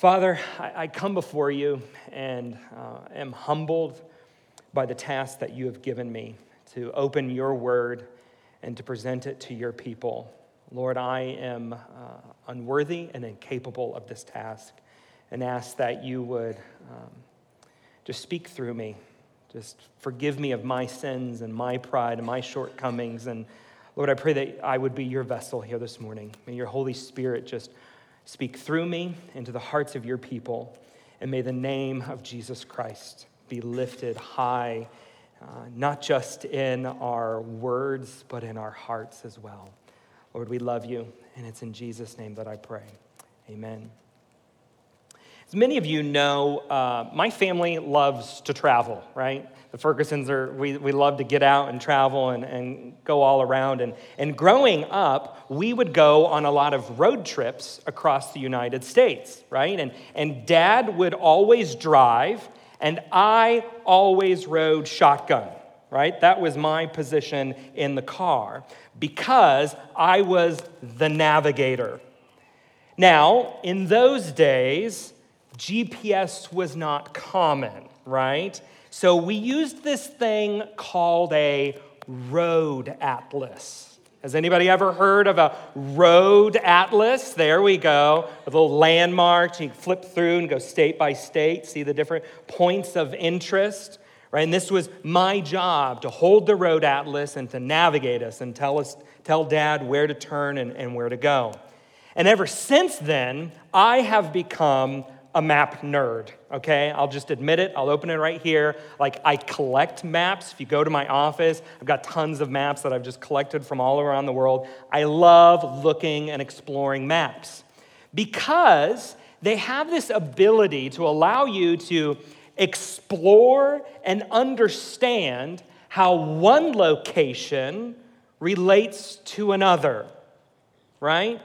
Father, I, I come before you and uh, am humbled by the task that you have given me to open your word and to present it to your people. Lord, I am uh, unworthy and incapable of this task and ask that you would um, just speak through me. Just forgive me of my sins and my pride and my shortcomings. And Lord, I pray that I would be your vessel here this morning. May your Holy Spirit just Speak through me into the hearts of your people, and may the name of Jesus Christ be lifted high, uh, not just in our words, but in our hearts as well. Lord, we love you, and it's in Jesus' name that I pray. Amen. As many of you know, uh, my family loves to travel, right? The Fergusons are, we, we love to get out and travel and, and go all around. And, and growing up, we would go on a lot of road trips across the United States, right? And, and dad would always drive, and I always rode shotgun, right? That was my position in the car because I was the navigator. Now, in those days, GPS was not common, right? So we used this thing called a road atlas. Has anybody ever heard of a road atlas? There we go. A little landmarks. You flip through and go state by state, see the different points of interest. Right? And this was my job to hold the road atlas and to navigate us and tell us, tell dad where to turn and, and where to go. And ever since then, I have become a map nerd, okay? I'll just admit it. I'll open it right here. Like, I collect maps. If you go to my office, I've got tons of maps that I've just collected from all around the world. I love looking and exploring maps because they have this ability to allow you to explore and understand how one location relates to another, right?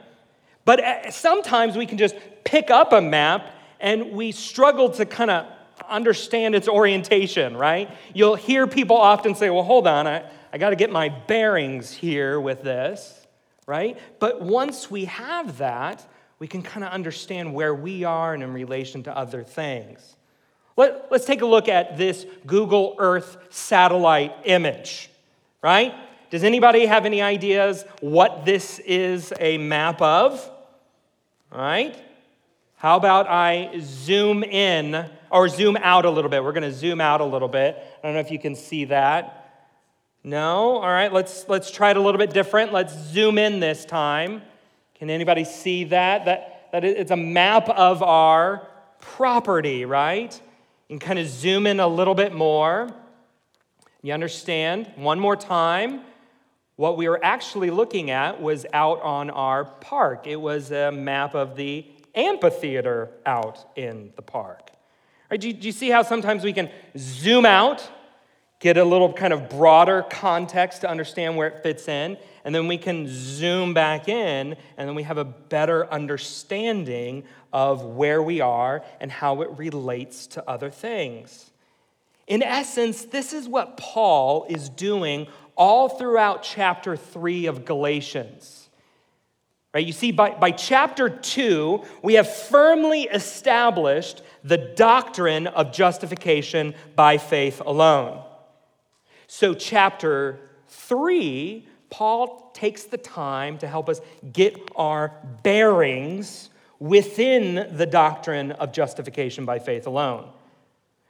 But uh, sometimes we can just pick up a map and we struggle to kind of understand its orientation, right? You'll hear people often say, well, hold on, I, I got to get my bearings here with this, right? But once we have that, we can kind of understand where we are and in relation to other things. Let, let's take a look at this Google Earth satellite image, right? Does anybody have any ideas what this is a map of? All right? How about I zoom in or zoom out a little bit? We're going to zoom out a little bit. I don't know if you can see that. No? All right, let's let's try it a little bit different. Let's zoom in this time. Can anybody see that? That that it's a map of our property, right? And kind of zoom in a little bit more. You understand? One more time. What we were actually looking at was out on our park. It was a map of the amphitheater out in the park. Right, do, you, do you see how sometimes we can zoom out, get a little kind of broader context to understand where it fits in, and then we can zoom back in, and then we have a better understanding of where we are and how it relates to other things. In essence, this is what Paul is doing all throughout chapter 3 of Galatians. Right? You see, by, by chapter two, we have firmly established the doctrine of justification by faith alone. So, chapter three, Paul takes the time to help us get our bearings within the doctrine of justification by faith alone.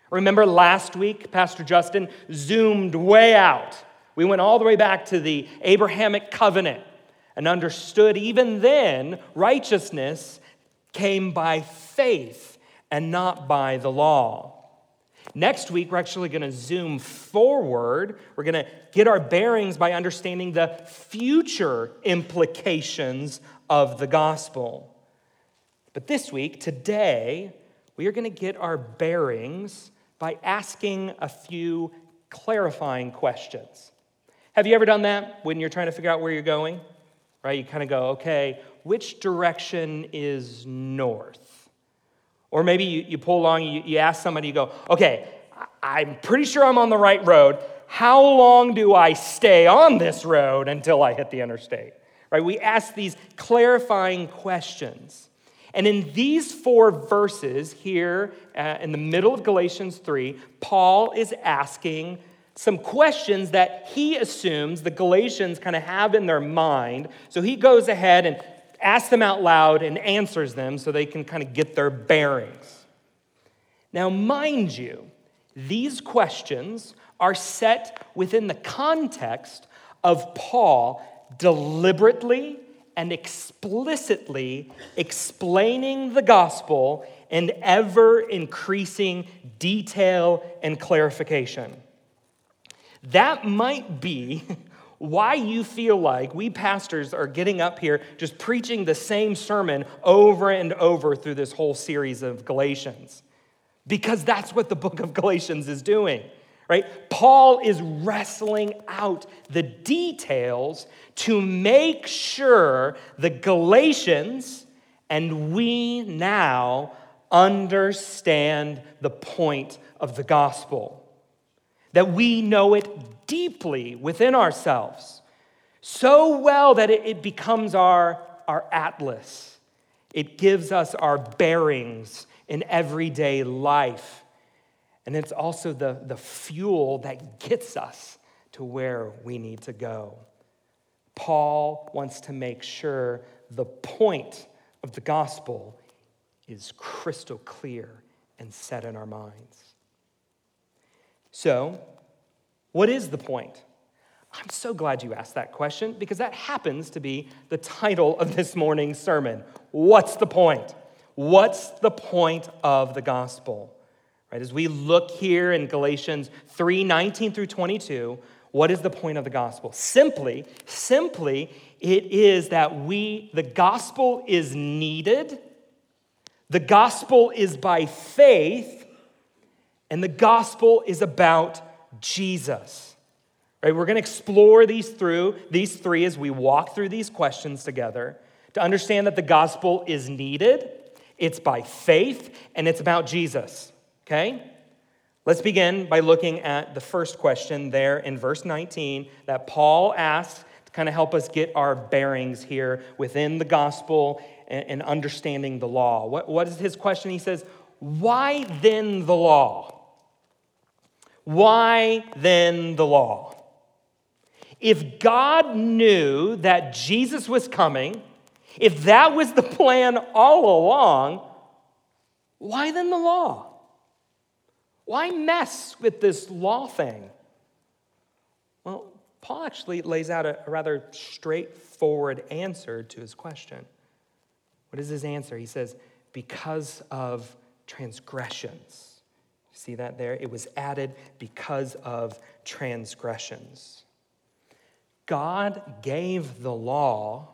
Remember last week, Pastor Justin zoomed way out. We went all the way back to the Abrahamic covenant and understood even then righteousness came by faith and not by the law. Next week, we're actually going to zoom forward. We're going to get our bearings by understanding the future implications of the gospel. But this week, today, we are going to get our bearings by asking a few clarifying questions. Have you ever done that when you're trying to figure out where you're going? Right? You kind of go, okay, which direction is north? Or maybe you, you pull along, you, you ask somebody, you go, okay, I'm pretty sure I'm on the right road. How long do I stay on this road until I hit the interstate? Right? We ask these clarifying questions. And in these four verses here uh, in the middle of Galatians 3, Paul is asking some questions that he assumes the Galatians kind of have in their mind. So he goes ahead and asks them out loud and answers them so they can kind of get their bearings. Now, mind you, these questions are set within the context of Paul deliberately and explicitly explaining the gospel in ever increasing detail and clarification. That might be why you feel like we pastors are getting up here just preaching the same sermon over and over through this whole series of Galatians. Because that's what the book of Galatians is doing right? Paul is wrestling out the details to make sure the Galatians and we now understand the point of the gospel, that we know it deeply within ourselves, so well that it, becomes our, our atlas. It gives us our bearings in everyday life and it's also the, the fuel that gets us to where we need to go. Paul wants to make sure the point of the gospel is crystal clear and set in our minds. So, what is the point? I'm so glad you asked that question because that happens to be the title of this morning's sermon. What's the point? What's the point of the gospel? Right? As we look here in Galatians 3 19 through 22, what is the point of the gospel? Simply, simply, it is that we, the gospel is needed, the gospel is by faith, and the gospel is about Jesus. Right? We're going to explore these through these three as we walk through these questions together to understand that the gospel is needed, it's by faith, and it's about Jesus. Okay? Let's begin by looking at the first question there in verse 19 that Paul asks to kind of help us get our bearings here within the gospel and, understanding the law. What, what is his question? He says, Why then the law? Why then the law? If God knew that Jesus was coming, if that was the plan all along, why then the law? Why mess with this law thing? Well, Paul actually lays out a, rather straightforward answer to his question. What is his answer? He says, because of transgressions. See that there? It was added because of transgressions. God gave the law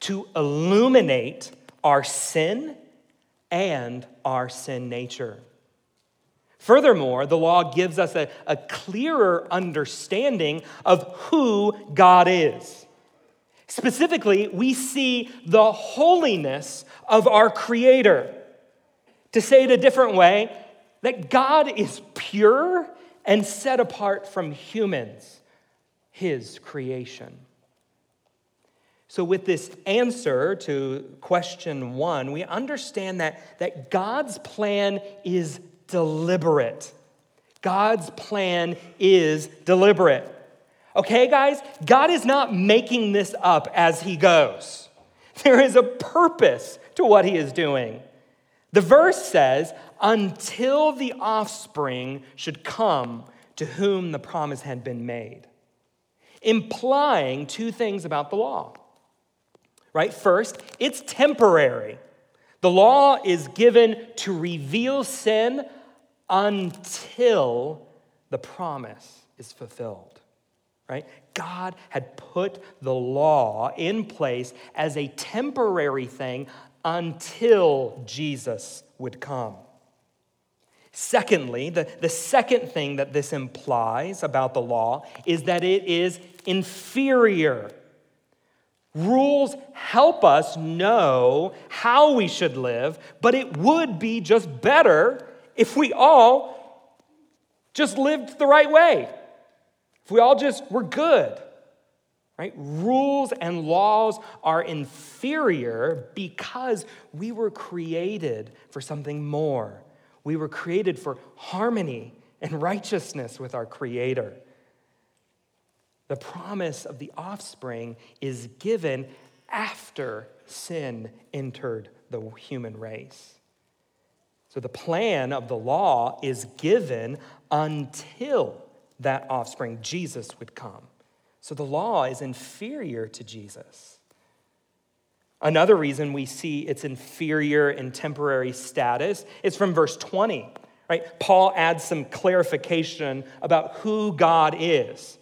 to illuminate our sin and our sin nature. Furthermore, the law gives us a, a clearer understanding of who God is. Specifically, we see the holiness of our Creator. To say it a different way, that God is pure and set apart from humans, His creation. So, with this answer to question one, we understand that, that God's plan is deliberate. God's plan is deliberate. Okay, guys? God is not making this up as he goes. There is a purpose to what he is doing. The verse says, until the offspring should come to whom the promise had been made, implying two things about the law. Right? First, it's temporary. The law is given to reveal sin until the promise is fulfilled. Right? God had put the law in place as a temporary thing until Jesus would come. Secondly, the, the second thing that this implies about the law is that it is inferior Rules help us know how we should live, but it would be just better if we all just lived the right way. If we all just were good. Right? Rules and laws are inferior because we were created for something more. We were created for harmony and righteousness with our Creator. The promise of the offspring is given after sin entered the human race. So the plan of the law is given until that offspring, Jesus, would come. So the law is inferior to Jesus. Another reason we see its inferior and temporary status is from verse 20, right? Paul adds some clarification about who God is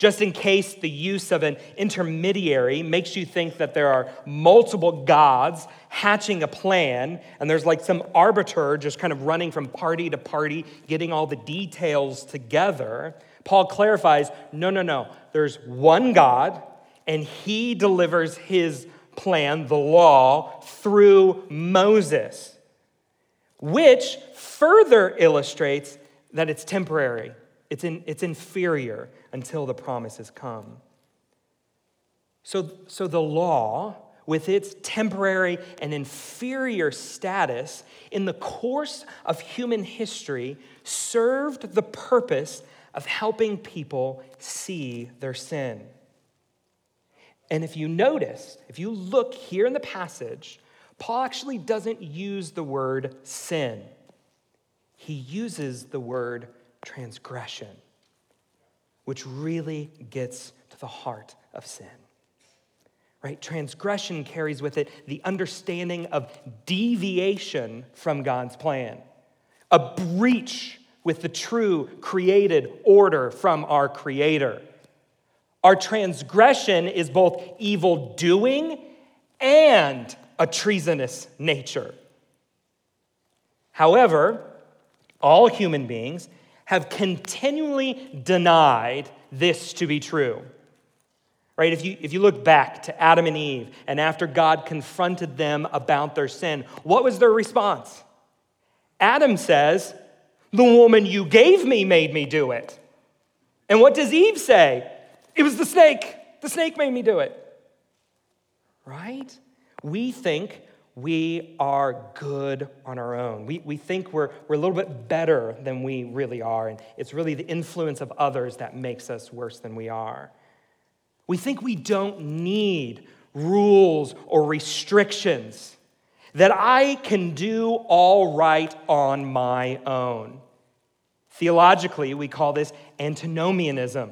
just in case the use of an intermediary makes you think that there are multiple gods hatching a plan, and there's like some arbiter just kind of running from party to party, getting all the details together. Paul clarifies no, no, no. There's one God, and he delivers his plan, the law, through Moses, which further illustrates that it's temporary, it's, in, it's inferior until the promises come. So, so the law, with its temporary and inferior status in the course of human history, served the purpose of helping people see their sin. And if you notice, if you look here in the passage, Paul actually doesn't use the word sin, he uses the word transgression which really gets to the heart of sin. Right? Transgression carries with it the understanding of deviation from God's plan, a breach with the true created order from our Creator. Our transgression is both evil doing and a treasonous nature. However, all human beings have continually denied this to be true. Right? If you, if you look back to Adam and Eve, and after God confronted them about their sin, what was their response? Adam says, The woman you gave me made me do it. And what does Eve say? It was the snake. The snake made me do it. Right? We think we are good on our own. We, we think we're, we're a little bit better than we really are, and it's really the influence of others that makes us worse than we are. We think we don't need rules or restrictions, that I can do all right on my own. Theologically, we call this antinomianism.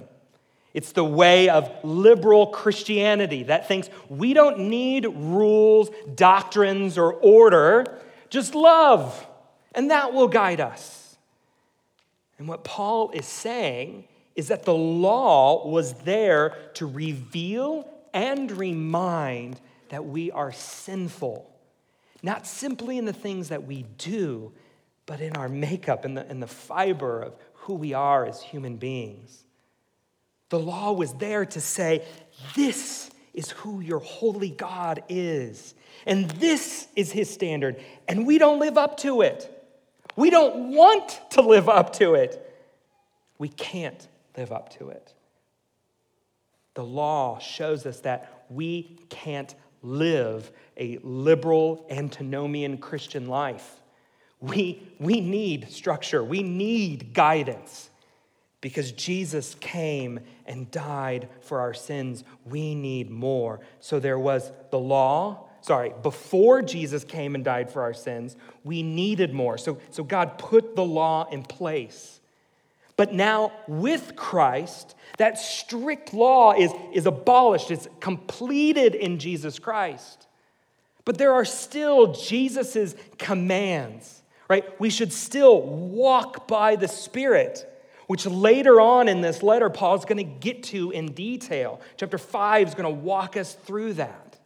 It's the way of liberal Christianity that thinks we don't need rules, doctrines, or order, just love, and that will guide us. And what Paul is saying is that the law was there to reveal and remind that we are sinful, not simply in the things that we do, but in our makeup, in the, in the fiber of who we are as human beings. The law was there to say, This is who your holy God is. And this is his standard. And we don't live up to it. We don't want to live up to it. We can't live up to it. The law shows us that we can't live a liberal, antinomian Christian life. We, we need structure, we need guidance. Because Jesus came and died for our sins, we need more. So there was the law, sorry, before Jesus came and died for our sins, we needed more. So, so God put the law in place. But now, with Christ, that strict law is, is abolished, it's completed in Jesus Christ. But there are still Jesus' commands, right? We should still walk by the Spirit which later on in this letter, Paul is going to get to in detail. Chapter 5 is going to walk us through that.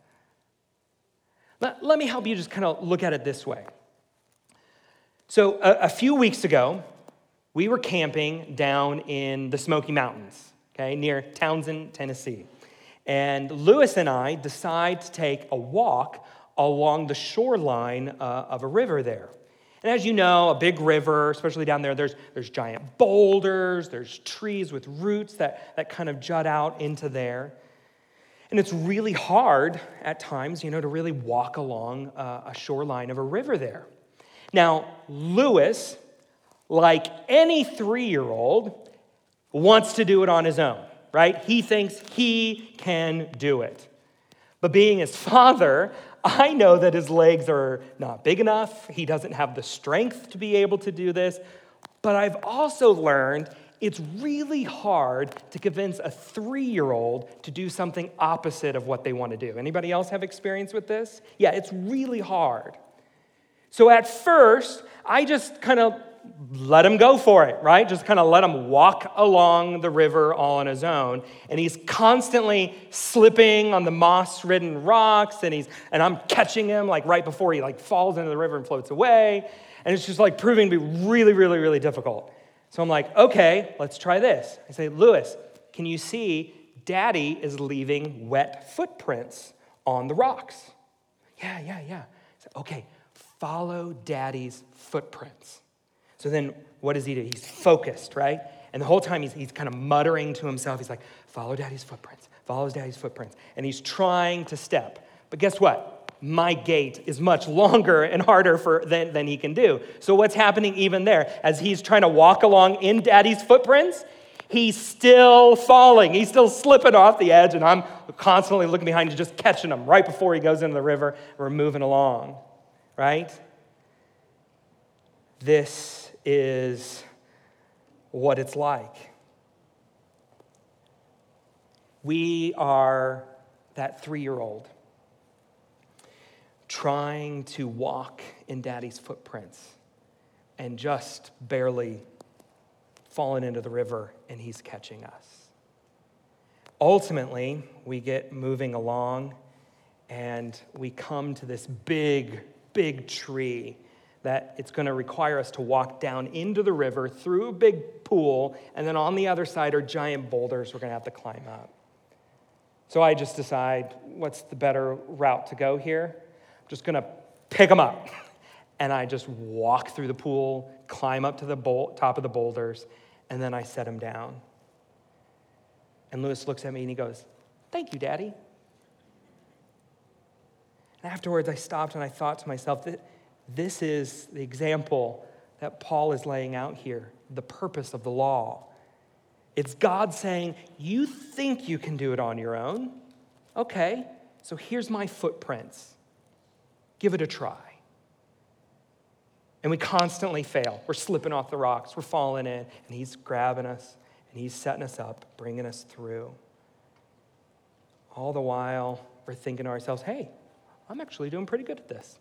Let, let me help you just kind of look at it this way. So, a, a few weeks ago, we were camping down in the Smoky Mountains, okay, near Townsend, Tennessee. And Lewis and I decide to take a walk along the shoreline uh, of a river there. And as you know, a big river, especially down there, there's, there's giant boulders, there's trees with roots that, that kind of jut out into there. And it's really hard at times, you know, to really walk along a, a shoreline of a river there. Now, Lewis, like any three year old, wants to do it on his own, right? He thinks he can do it. But being his father, I know that his legs are not big enough. He doesn't have the strength to be able to do this. But I've also learned it's really hard to convince a three year old to do something opposite of what they want to do. Anybody else have experience with this? Yeah, it's really hard. So at first, I just kind of let him go for it, right? Just kind of let him walk along the river all on his own. And he's constantly slipping on the moss-ridden rocks, and he's and I'm catching him like right before he like falls into the river and floats away. And it's just like proving to be really, really, really difficult. So I'm like, okay, let's try this. I say, Lewis, can you see daddy is leaving wet footprints on the rocks? Yeah, yeah, yeah. Said, okay, follow daddy's footprints. So then what does he do? He's focused, right? And the whole time he's, he's kind of muttering to himself. He's like, follow daddy's footprints, follow daddy's footprints. And he's trying to step. But guess what? My gait is much longer and harder for, than, than he can do. So what's happening even there? As he's trying to walk along in daddy's footprints, he's still falling. He's still slipping off the edge, and I'm constantly looking behind you, just catching him right before he goes into the river. We're moving along, right? This is what it's like. We are that three year old trying to walk in daddy's footprints and just barely fallen into the river and he's catching us. Ultimately, we get moving along and we come to this big, big tree that it's going to require us to walk down into the river through a big pool, and then on the other side are giant boulders we're going to have to climb up. So I just decide what's the better route to go here? I'm just going to pick them up. And I just walk through the pool, climb up to the top of the boulders, and then I set them down. And Lewis looks at me and he goes, Thank you, Daddy. And afterwards, I stopped and I thought to myself that this is the example that Paul is laying out here the purpose of the law. It's God saying, You think you can do it on your own? Okay, so here's my footprints. Give it a try. And we constantly fail. We're slipping off the rocks, we're falling in, and He's grabbing us and He's setting us up, bringing us through. All the while, we're thinking to ourselves, hey, I'm actually doing pretty good at this.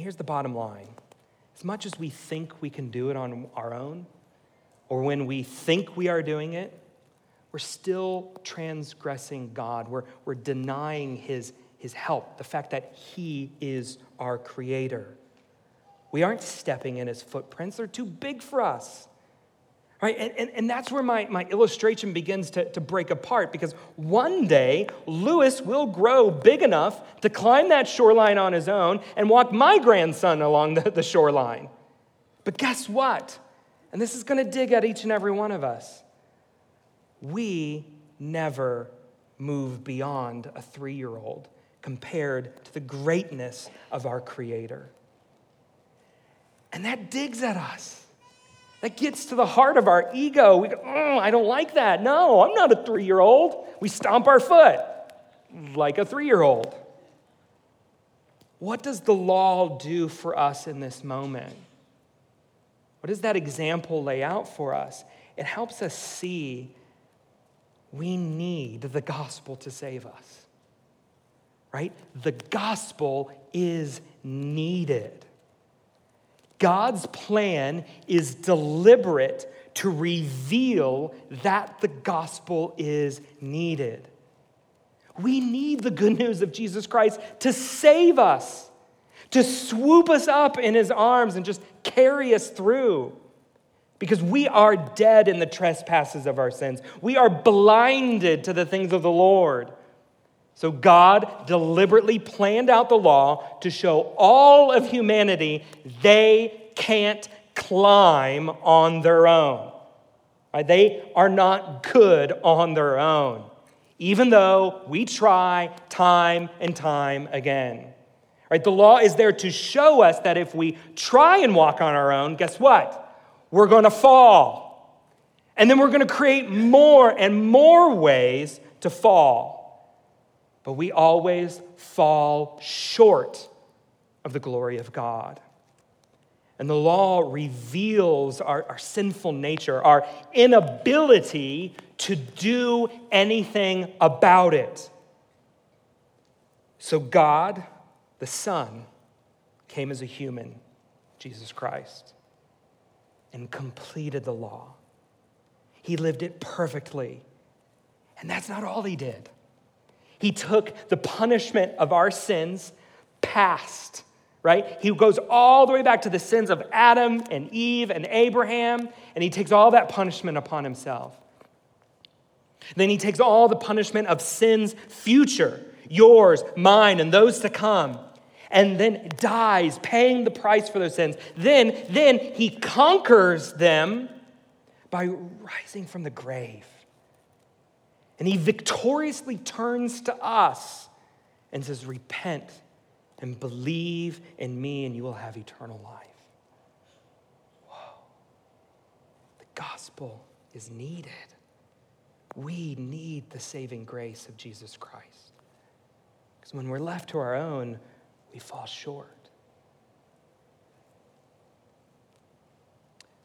Here's the bottom line as much as we think we can do it on our own, or when we think we are doing it, we're still transgressing God. We're, we're denying his, his help, the fact that He is our Creator. We aren't stepping in His footprints, they're too big for us. Right? And, and, and that's where my, my illustration begins to, to break apart because one day Lewis will grow big enough to climb that shoreline on his own and walk my grandson along the, the shoreline. But guess what? And this is going to dig at each and every one of us. We never move beyond a three year old compared to the greatness of our Creator. And that digs at us. That gets to the heart of our ego. We go, oh, I don't like that. No, I'm not a three year old. We stomp our foot like a three year old. What does the law do for us in this moment? What does that example lay out for us? It helps us see we need the gospel to save us, right? The gospel is needed. God's plan is deliberate to reveal that the gospel is needed. We need the good news of Jesus Christ to save us, to swoop us up in his arms and just carry us through. Because we are dead in the trespasses of our sins. We are blinded to the things of the Lord. So God deliberately planned out the law to show all of humanity they can't climb on their own. Right? They are not good on their own, even though we try time and time again. Right? The law is there to show us that if we try and walk on our own, guess what? We're going to fall. And then we're going to create more and more ways to fall. But we always fall short of the glory of God. And the law reveals our, our, sinful nature, our inability to do anything about it. So, God, the Son, came as a human, Jesus Christ, and completed the law. He lived it perfectly. And that's not all he did. He took the punishment of our sins past right? He goes all the way back to the sins of Adam and Eve and Abraham, and he takes all that punishment upon himself. Then he takes all the punishment of sins future, yours, mine, and those to come, and then dies, paying the price for those sins. Then, then he conquers them by rising from the grave. And he victoriously turns to us and says, Repent and believe in me, and you will have eternal life. Whoa. The gospel is needed. We need the saving grace of Jesus Christ. Because when we're left to our own, we fall short.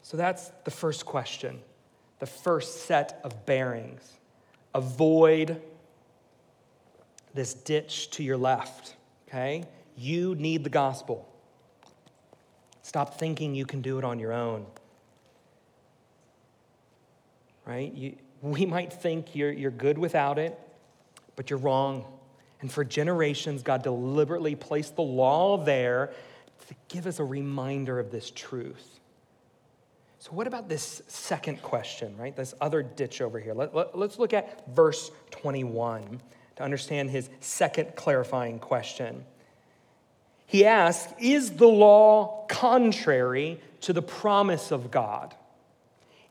So that's the first question, the first set of bearings. Avoid this ditch to your left, okay? You need the gospel. Stop thinking you can do it on your own. Right? You, we might think you're, you're good without it, but you're wrong. And for generations, God deliberately placed the law there to give us a reminder of this truth. So, what about this second question, right? This other ditch over here. Let, let, let's look at verse 21 to understand his second clarifying question he asks, Is the law contrary to the promise of God?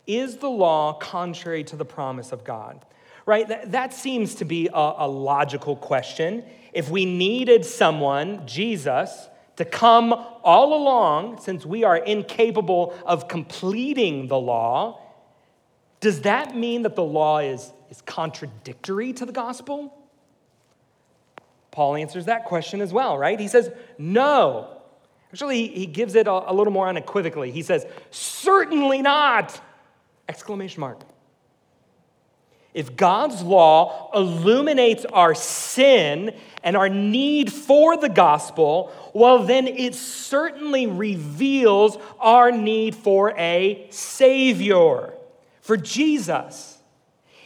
Is the law contrary to the promise of God? Right? That, that seems to be a, a logical question. If we needed someone, Jesus, to come all along, since we are incapable of completing the law, does that mean that the law is, is contradictory to the gospel? Paul answers that question as well, right? He says, No. Actually, he gives it a, little more unequivocally. He says, Certainly not! Exclamation mark. If God's law illuminates our sin and our need for the gospel, well, then it certainly reveals our need for a Savior, for Jesus.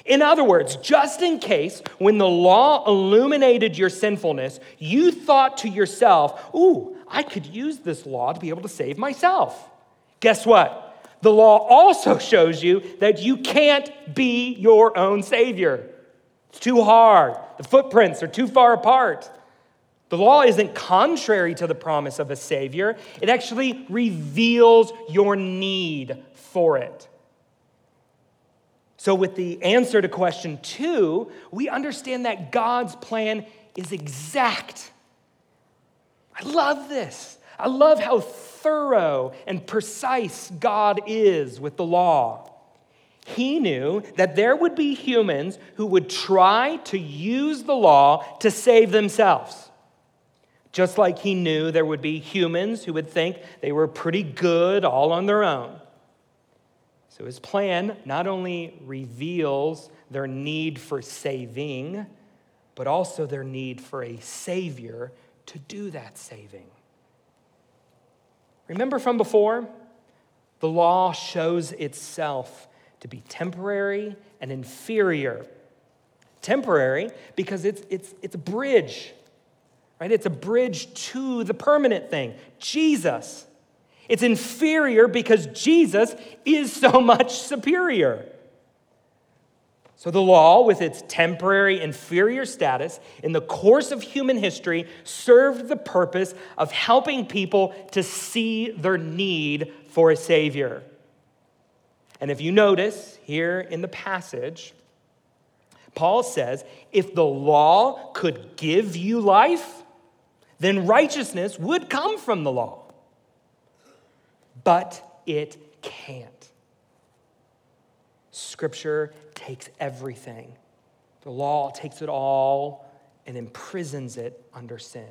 In other words, just in case when the law illuminated your sinfulness, you thought to yourself, ooh, I could use this law to be able to save myself. Guess what? The law also shows you that you can't be your own Savior. It's too hard, the footprints are too far apart. The law isn't contrary to the promise of a Savior, it actually reveals your need for it. So, with the answer to question two, we understand that God's plan is exact. I love this. I love how thorough and precise God is with the law. He knew that there would be humans who would try to use the law to save themselves. Just like he knew there would be humans who would think they were pretty good all on their own. So his plan not only reveals their need for saving, but also their need for a Savior to do that saving. Remember from before? The law shows itself to be temporary and inferior. Temporary because it's, it's, it's a bridge, right? It's a bridge to the permanent thing, Jesus. It's inferior because Jesus is so much superior. So, the law, with its temporary inferior status in the course of human history, served the purpose of helping people to see their need for a Savior. And if you notice here in the passage, Paul says, if the law could give you life, then righteousness would come from the law. But it can't. Scripture takes everything, the law takes it all and imprisons it under sin.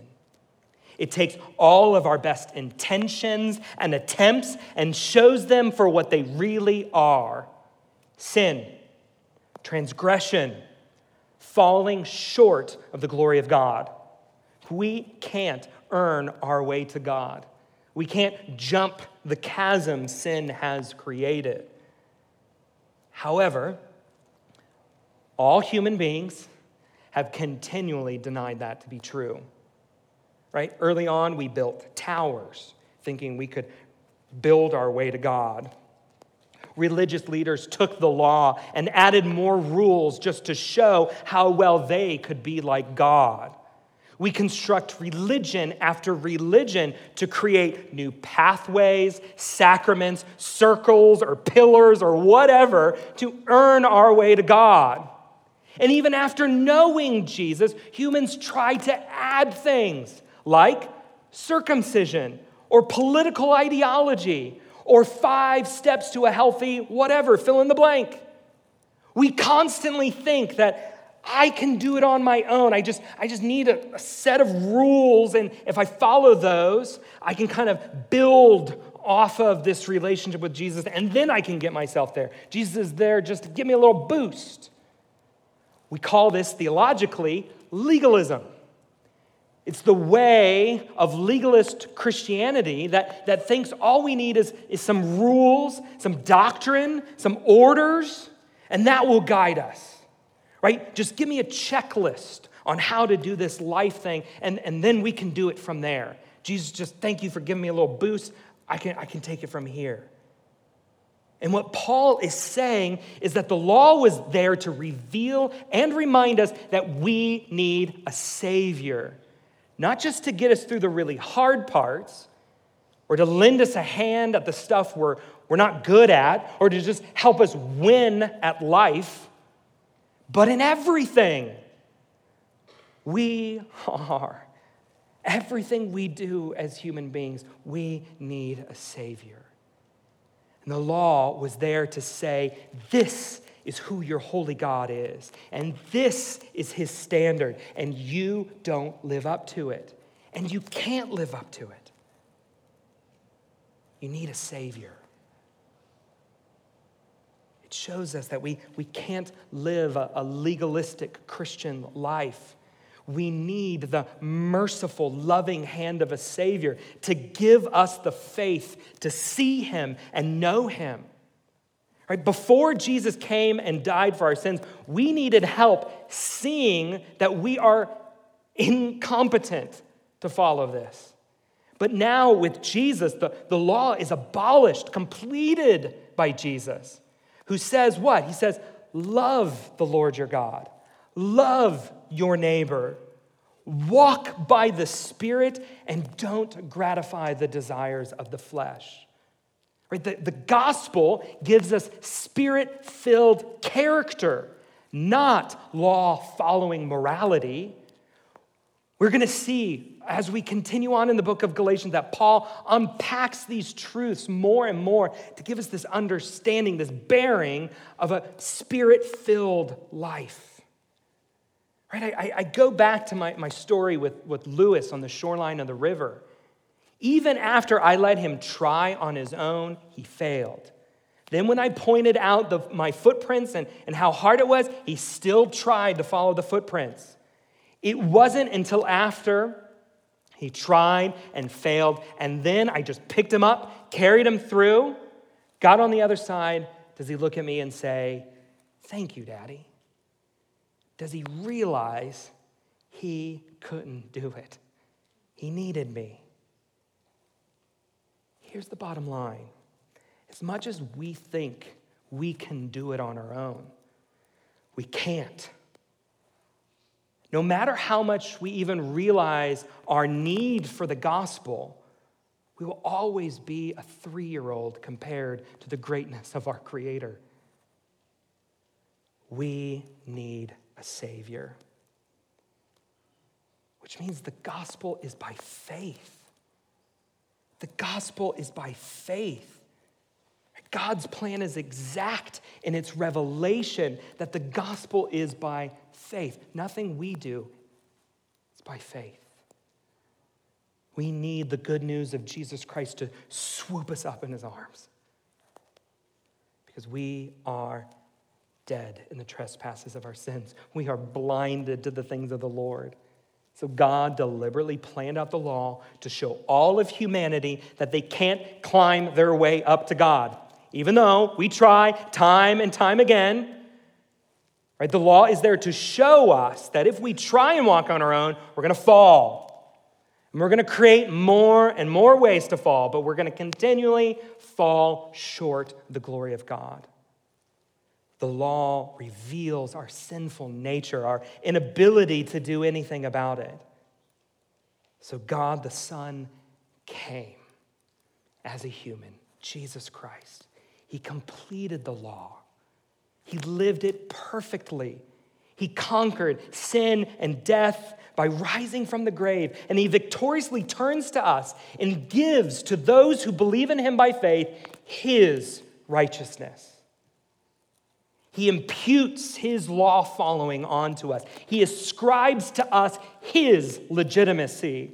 It takes all of our best intentions and attempts and shows them for what they really are sin, transgression, falling short of the glory of God. We can't earn our way to God. We can't jump the chasm sin has created. However, all human beings have continually denied that to be true right? Early on, we built towers, thinking we could build our way to God. Religious leaders took the law and added more rules just to show how well they could be like God. We construct religion after religion to create new pathways, sacraments, circles, or pillars, or whatever to earn our way to God. And even after knowing Jesus, humans try to add things like circumcision or political ideology or five steps to a healthy whatever, fill in the blank. We constantly think that I can do it on my own. I just, I just need a, a set of rules, and if I follow those, I can kind of build off of this relationship with Jesus, and then I can get myself there. Jesus is there just to give me a little boost. We call this theologically legalism. It's the way of legalist Christianity that, that thinks all we need is, is some rules, some doctrine, some orders, and that will guide us, right? Just give me a checklist on how to do this life thing, and, and then we can do it from there. Jesus, just thank you for giving me a little boost. I can, I can take it from here. And what Paul is saying is that the law was there to reveal and remind us that we need a Savior not just to get us through the really hard parts or to lend us a hand at the stuff we're, we're not good at or to just help us win at life, but in everything. We are. Everything we do as human beings, we need a Savior. And the law was there to say, This is who your holy God is. And this is his standard. And you don't live up to it. And you can't live up to it. You need a Savior. It shows us that we, we can't live a, a legalistic Christian life. We need the merciful, loving hand of a Savior to give us the faith to see Him and know Him. Right? Before Jesus came and died for our sins, we needed help seeing that we are incompetent to follow this. But now, with Jesus, the, the law is abolished, completed by Jesus, who says what? He says, Love the Lord your God, love your neighbor, walk by the Spirit, and don't gratify the desires of the flesh. Right? The, the gospel gives us spirit filled character, not law following morality. We're going to see as we continue on in the book of Galatians that Paul unpacks these truths more and more to give us this understanding, this bearing of a spirit filled life. Right? I, I, go back to my, my story with, with Lewis on the shoreline of the river. Even after I let him try on his own, he failed. Then, when I pointed out the, my footprints and, and how hard it was, he still tried to follow the footprints. It wasn't until after he tried and failed, and then I just picked him up, carried him through, got on the other side. Does he look at me and say, Thank you, Daddy? Does he realize he couldn't do it? He needed me. Here's the bottom line as much as we think we can do it on our own, we can't. No matter how much we even realize our need for the gospel, We will always be a three year old compared to the greatness of our Creator. We need a Savior, which means the gospel is by faith. The gospel is by faith. God's plan is exact in its revelation that the gospel is by faith. Nothing we do, it's by faith. We need the good news of Jesus Christ to swoop us up in his arms because we are dead in the trespasses of our sins. We are blinded to the things of the Lord. So God deliberately planned out the law to show all of humanity that they can't climb their way up to God. Even though we try time and time again, right? The law is there to show us that if we try and walk on our own, we're going to fall. And we're going to create more and more ways to fall, but we're going to continually fall short the glory of God. The law reveals our sinful nature, our inability to do anything about it. So God the Son came as a human, Jesus Christ. He completed the law, He lived it perfectly. He conquered sin and death by rising from the grave, and he victoriously turns to us and gives to those who believe in him by faith his righteousness. He imputes his law following onto us. He ascribes to us his legitimacy.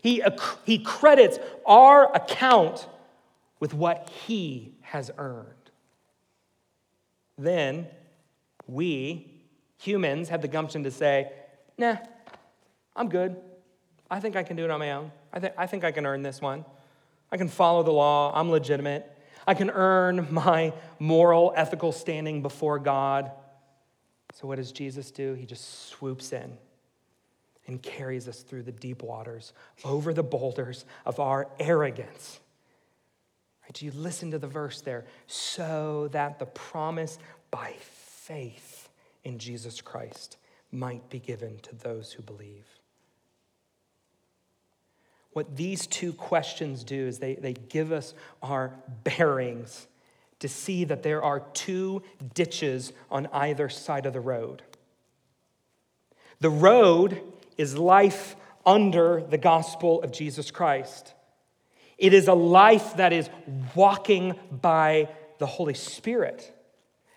He, he credits our account with what he has earned. Then we, humans, have the gumption to say, nah, I'm good. I think I can do it on my own. I, th- I think I can earn this one. I can follow the law. I'm legitimate. I can earn my moral, ethical standing before God. So, what does Jesus do? He just swoops in and carries us through the deep waters, over the boulders of our arrogance. Do you listen to the verse there? So that the promise by faith in Jesus Christ might be given to those who believe. What these two questions do is they, they give us our bearings to see that there are two ditches on either side of the road. The road is life under the gospel of Jesus Christ. It is a life that is walking by the Holy Spirit,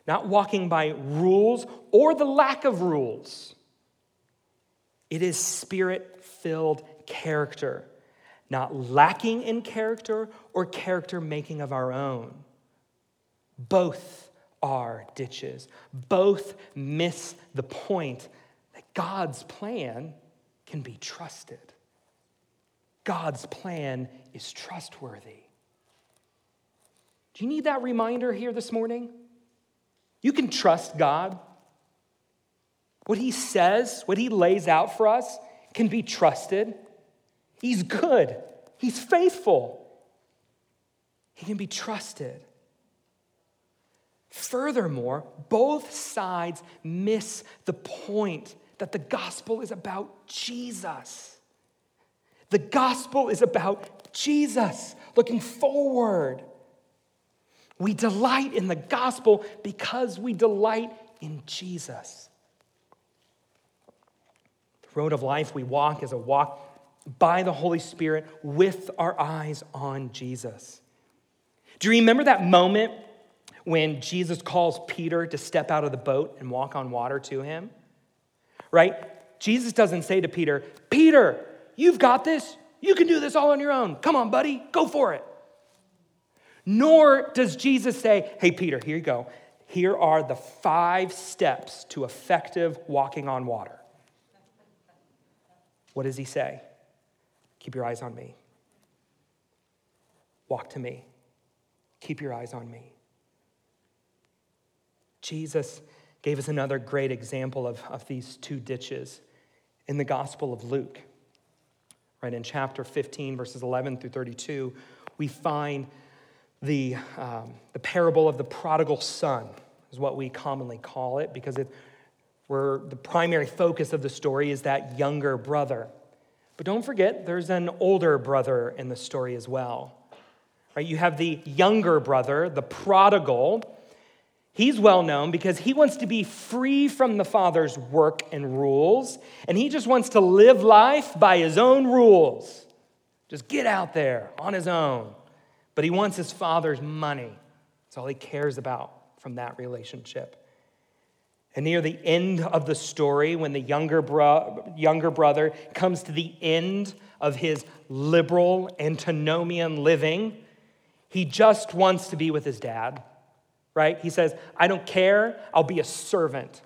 not walking by rules or the lack of rules. It is spirit filled character not lacking in character or character making of our own. Both are ditches. Both miss the point that God's plan can be trusted. God's plan is trustworthy. Do you need that reminder here this morning? You can trust God. What He says, what He lays out for us, can be trusted. He's good, He's faithful, He can be trusted. Furthermore, both sides miss the point that the gospel is about Jesus. The gospel is about Jesus, looking forward. We delight in the gospel because we delight in Jesus. The road of life we walk is a walk by the Holy Spirit with our eyes on Jesus. Do you remember that moment when Jesus calls Peter to step out of the boat and walk on water to him? Right? Jesus doesn't say to Peter, Peter, you've got this. You can do this all on your own. Come on, buddy, go for it. Nor does Jesus say, Hey, Peter, here you go. Here are the five steps to effective walking on water. What does he say? Keep your eyes on me. Walk to me. Keep your eyes on me. Jesus gave us another great example of, of these two ditches in the Gospel of Luke. Right in chapter 15, verses 11 through 32, we find the, um, the parable of the prodigal son, is what we commonly call it, because it, where the primary focus of the story is that younger brother But don't forget, there's an older brother in the story as well. Right? You have the younger brother, the prodigal. He's well known because he wants to be free from the father's work and rules, and he just wants to live life by his own rules. Just get out there on his own. But he wants his father's money. That's all he cares about from that relationship. And near the end of the story, when the younger, bro- younger brother comes to the end of his liberal antinomian living, he just wants to be with his dad, right? He says, I don't care, I'll be a servant.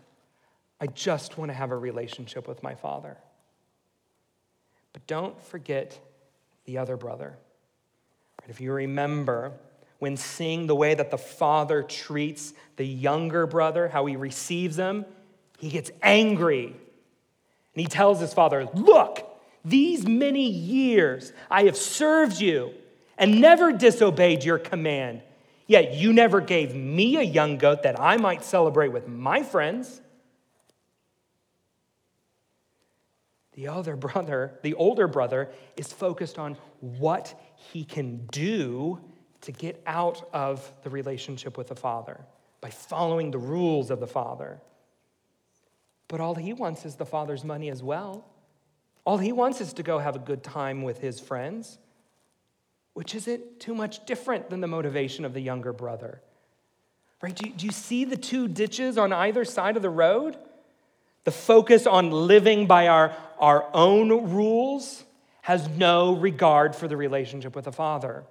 I just want to have a relationship with my father. But don't forget the other brother. If you remember, when seeing the way that the father treats the younger brother, how he receives him, he gets angry. And he tells his father, Look, these many years I have served you and never disobeyed your command. Yet you never gave me a young goat that I might celebrate with my friends. The other brother, the older brother, is focused on what he can do to get out of the relationship with the Father by following the rules of the Father. But all he wants is the Father's money as well. All he wants is to go have a good time with his friends, which isn't too much different than the motivation of the younger brother. Right? Do you, do you see the two ditches on either side of the road? The focus on living by our, our own rules has no regard for the relationship with the Father.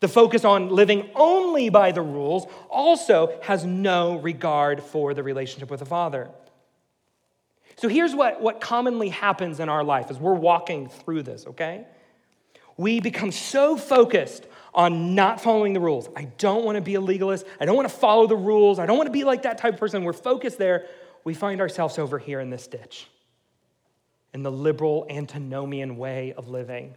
The focus on living only by the rules also has no regard for the relationship with the Father. So here's what, what commonly happens in our life as we're walking through this, okay? We become so focused on not following the rules. I don't want to be a legalist. I don't want to follow the rules. I don't want to be like that type of person. We're focused there. We find ourselves over here in this ditch, in the liberal antinomian way of living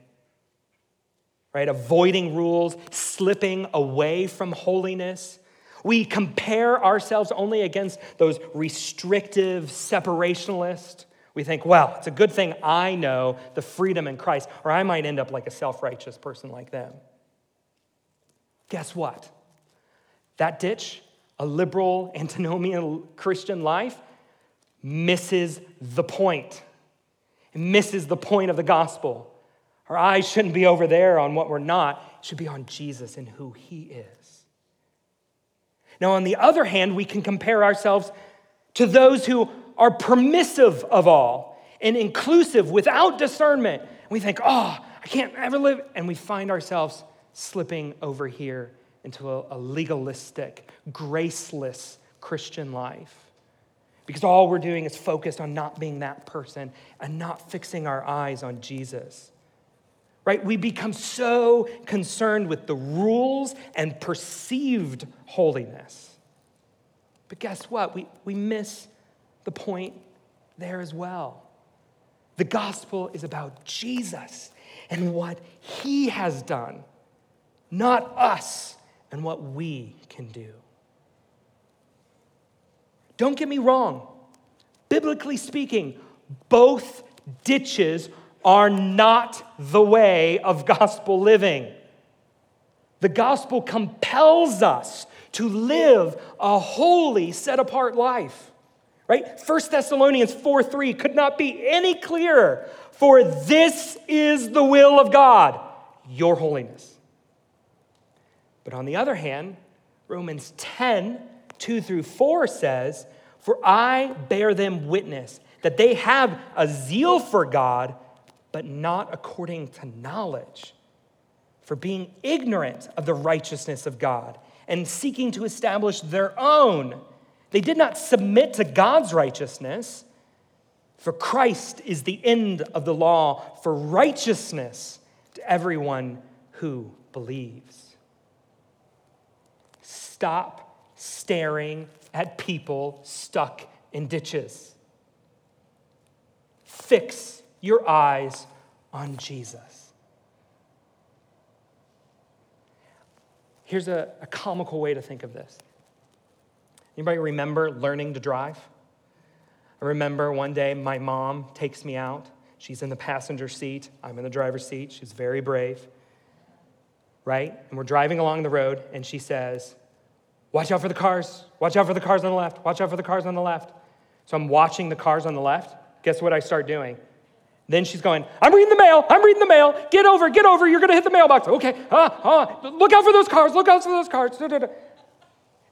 right? Avoiding rules, slipping away from holiness. We compare ourselves only against those restrictive separationalists. We think, well, it's a good thing I know the freedom in Christ, or I might end up like a self righteous person like them. Guess what? That ditch, a liberal, antinomian Christian life, misses the point. It misses the point of the gospel. Our eyes shouldn't be over there on what we're not, it should be on Jesus and who he is. Now, on the other hand, we can compare ourselves to those who are permissive of all and inclusive without discernment. We think, oh, I can't ever live. And we find ourselves slipping over here into a, legalistic, graceless Christian life. Because all we're doing is focused on not being that person and not fixing our eyes on Jesus right? We become so concerned with the rules and perceived holiness. But guess what? We, we miss the point there as well. The gospel is about Jesus and what he has done, not us and what we can do. Don't get me wrong. Biblically speaking, both ditches are not the way of gospel living. The gospel compels us to live a holy, set apart life. Right? 1 Thessalonians 4 3 could not be any clearer. For this is the will of God, your holiness. But on the other hand, Romans 10 2 through 4 says, For I bear them witness that they have a zeal for God but not according to knowledge, for being ignorant of the righteousness of God and seeking to establish their own. They did not submit to God's righteousness, for Christ is the end of the law for righteousness to everyone who believes. Stop staring at people stuck in ditches. Fix your eyes on Jesus. Here's a, a comical way to think of this. Anybody remember learning to drive? I remember one day my mom takes me out She's in the passenger seat. I'm in the driver's seat. She's very brave. Right? And we're driving along the road, and she says, Watch out for the cars. Watch out for the cars on the left. Watch out for the cars on the left. So I'm watching the cars on the left. Guess what I start doing? Then she's going, I'm reading the mail. I'm reading the mail. Get over, get over. You're going to hit the mailbox. Okay. Ah, ah, look out for those cars. Look out for those cars. Da, da, da.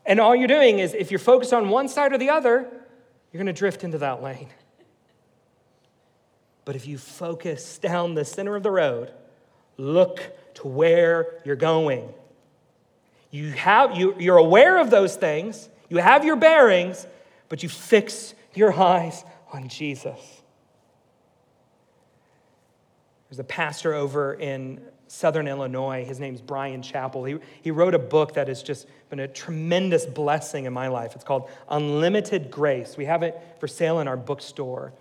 And all you're doing is, if you're focused on one side or the other, you're going to drift into that lane. But if you focus down the center of the road, look to where you're going. You have, you, you're aware of those things, you have your bearings, but you fix your eyes on Jesus. There's a pastor over in Southern Illinois. His name's Bryan Chapell. He, he wrote a book that has just been a tremendous blessing in my life. It's called Unlimited Grace. We have it for sale in our bookstore.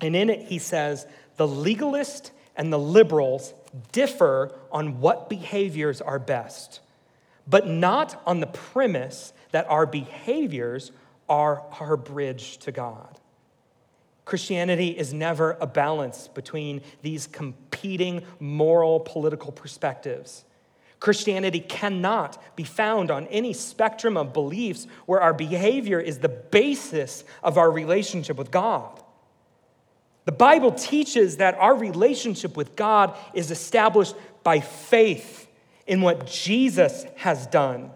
And in it, he says the legalist and the liberals differ on what behaviors are best, but not on the premise that our behaviors are our bridge to God. Christianity is never a balance between these competing moral political perspectives. Christianity cannot be found on any spectrum of beliefs where our behavior is the basis of our relationship with God. The Bible teaches that our relationship with God is established by faith in what Jesus has done.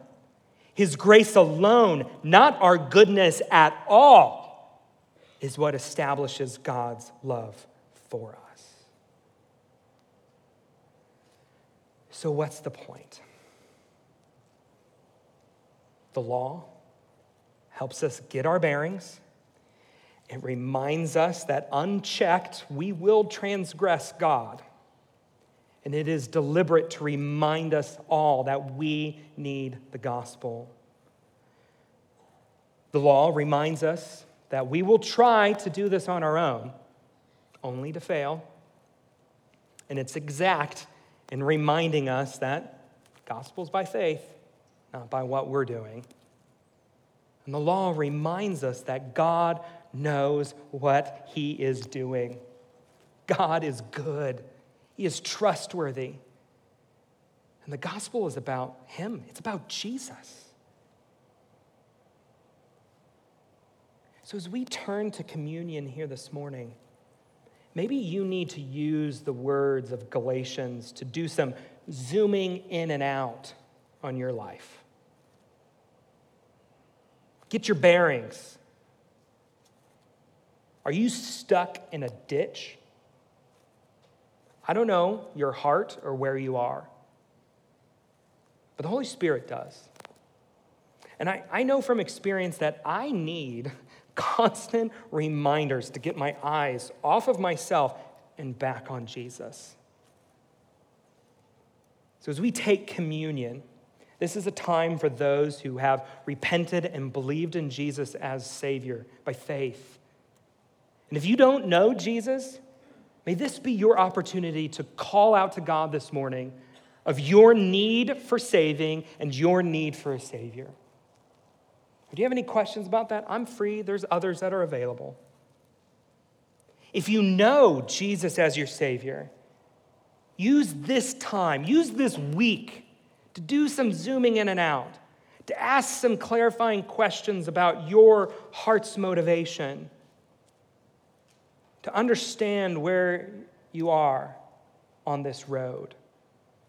His grace alone, not our goodness at all is what establishes God's love for us. So, what's the point? The law helps us get our bearings. It reminds us that unchecked, we will transgress God. And it is deliberate to remind us all that we need the gospel. The law reminds us that we will try to do this on our own, only to fail. And it's exact in reminding us that gospel's by faith, not by what we're doing. And the law reminds us that God knows what he is doing. God is good, he is trustworthy. And the gospel is about him, it's about Jesus. So, as we turn to communion here this morning, maybe you need to use the words of Galatians to do some zooming in and out on your life. Get your bearings. Are you stuck in a ditch? I don't know your heart or where you are, but the Holy Spirit does. And I, I know from experience that I need constant reminders to get my eyes off of myself and back on Jesus. So, as we take communion, this is a time for those who have repented and believed in Jesus as Savior by faith. And if you don't know Jesus, may this be your opportunity to call out to God this morning of your need for saving and your need for a Savior. Do you have any questions about that? I'm free. There's others that are available. If you know Jesus as your Savior, use this time, use this week to do some zooming in and out, to ask some clarifying questions about your heart's motivation, to understand where you are on this road.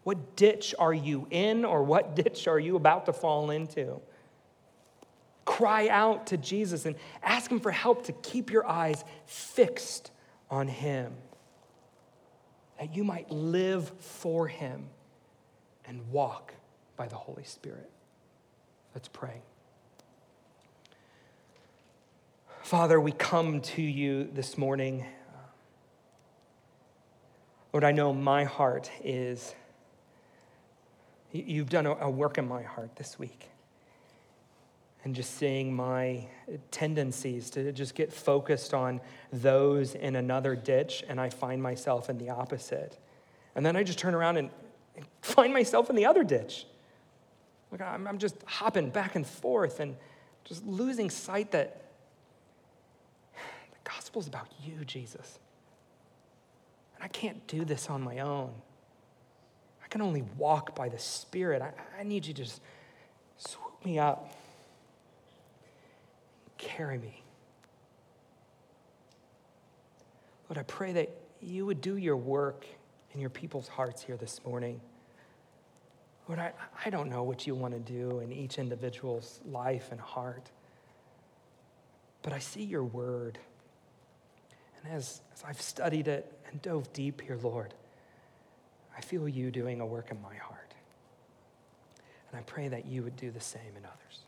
What ditch are you in, or what ditch are you about to fall into? Cry out to Jesus and ask Him for help to keep your eyes fixed on Him, that you might live for Him and walk by the Holy Spirit. Let's pray. Father, we come to you this morning. Lord, I know my heart is, you've done a work in my heart this week and just seeing my tendencies to just get focused on those in another ditch, and I find myself in the opposite. And then I just turn around and, find myself in the other ditch. Like I'm, just hopping back and forth and just losing sight that the gospel is about you, Jesus. And I can't do this on my own. I can only walk by the Spirit. I, I need you to just swoop me up, carry me. Lord, I pray that you would do your work in your people's hearts here this morning. Lord, I, I don't know what you want to do in each individual's life and heart, but I see your word. And as, as I've studied it and dove deep here, Lord, I feel you doing a work in my heart. And I pray that you would do the same in others.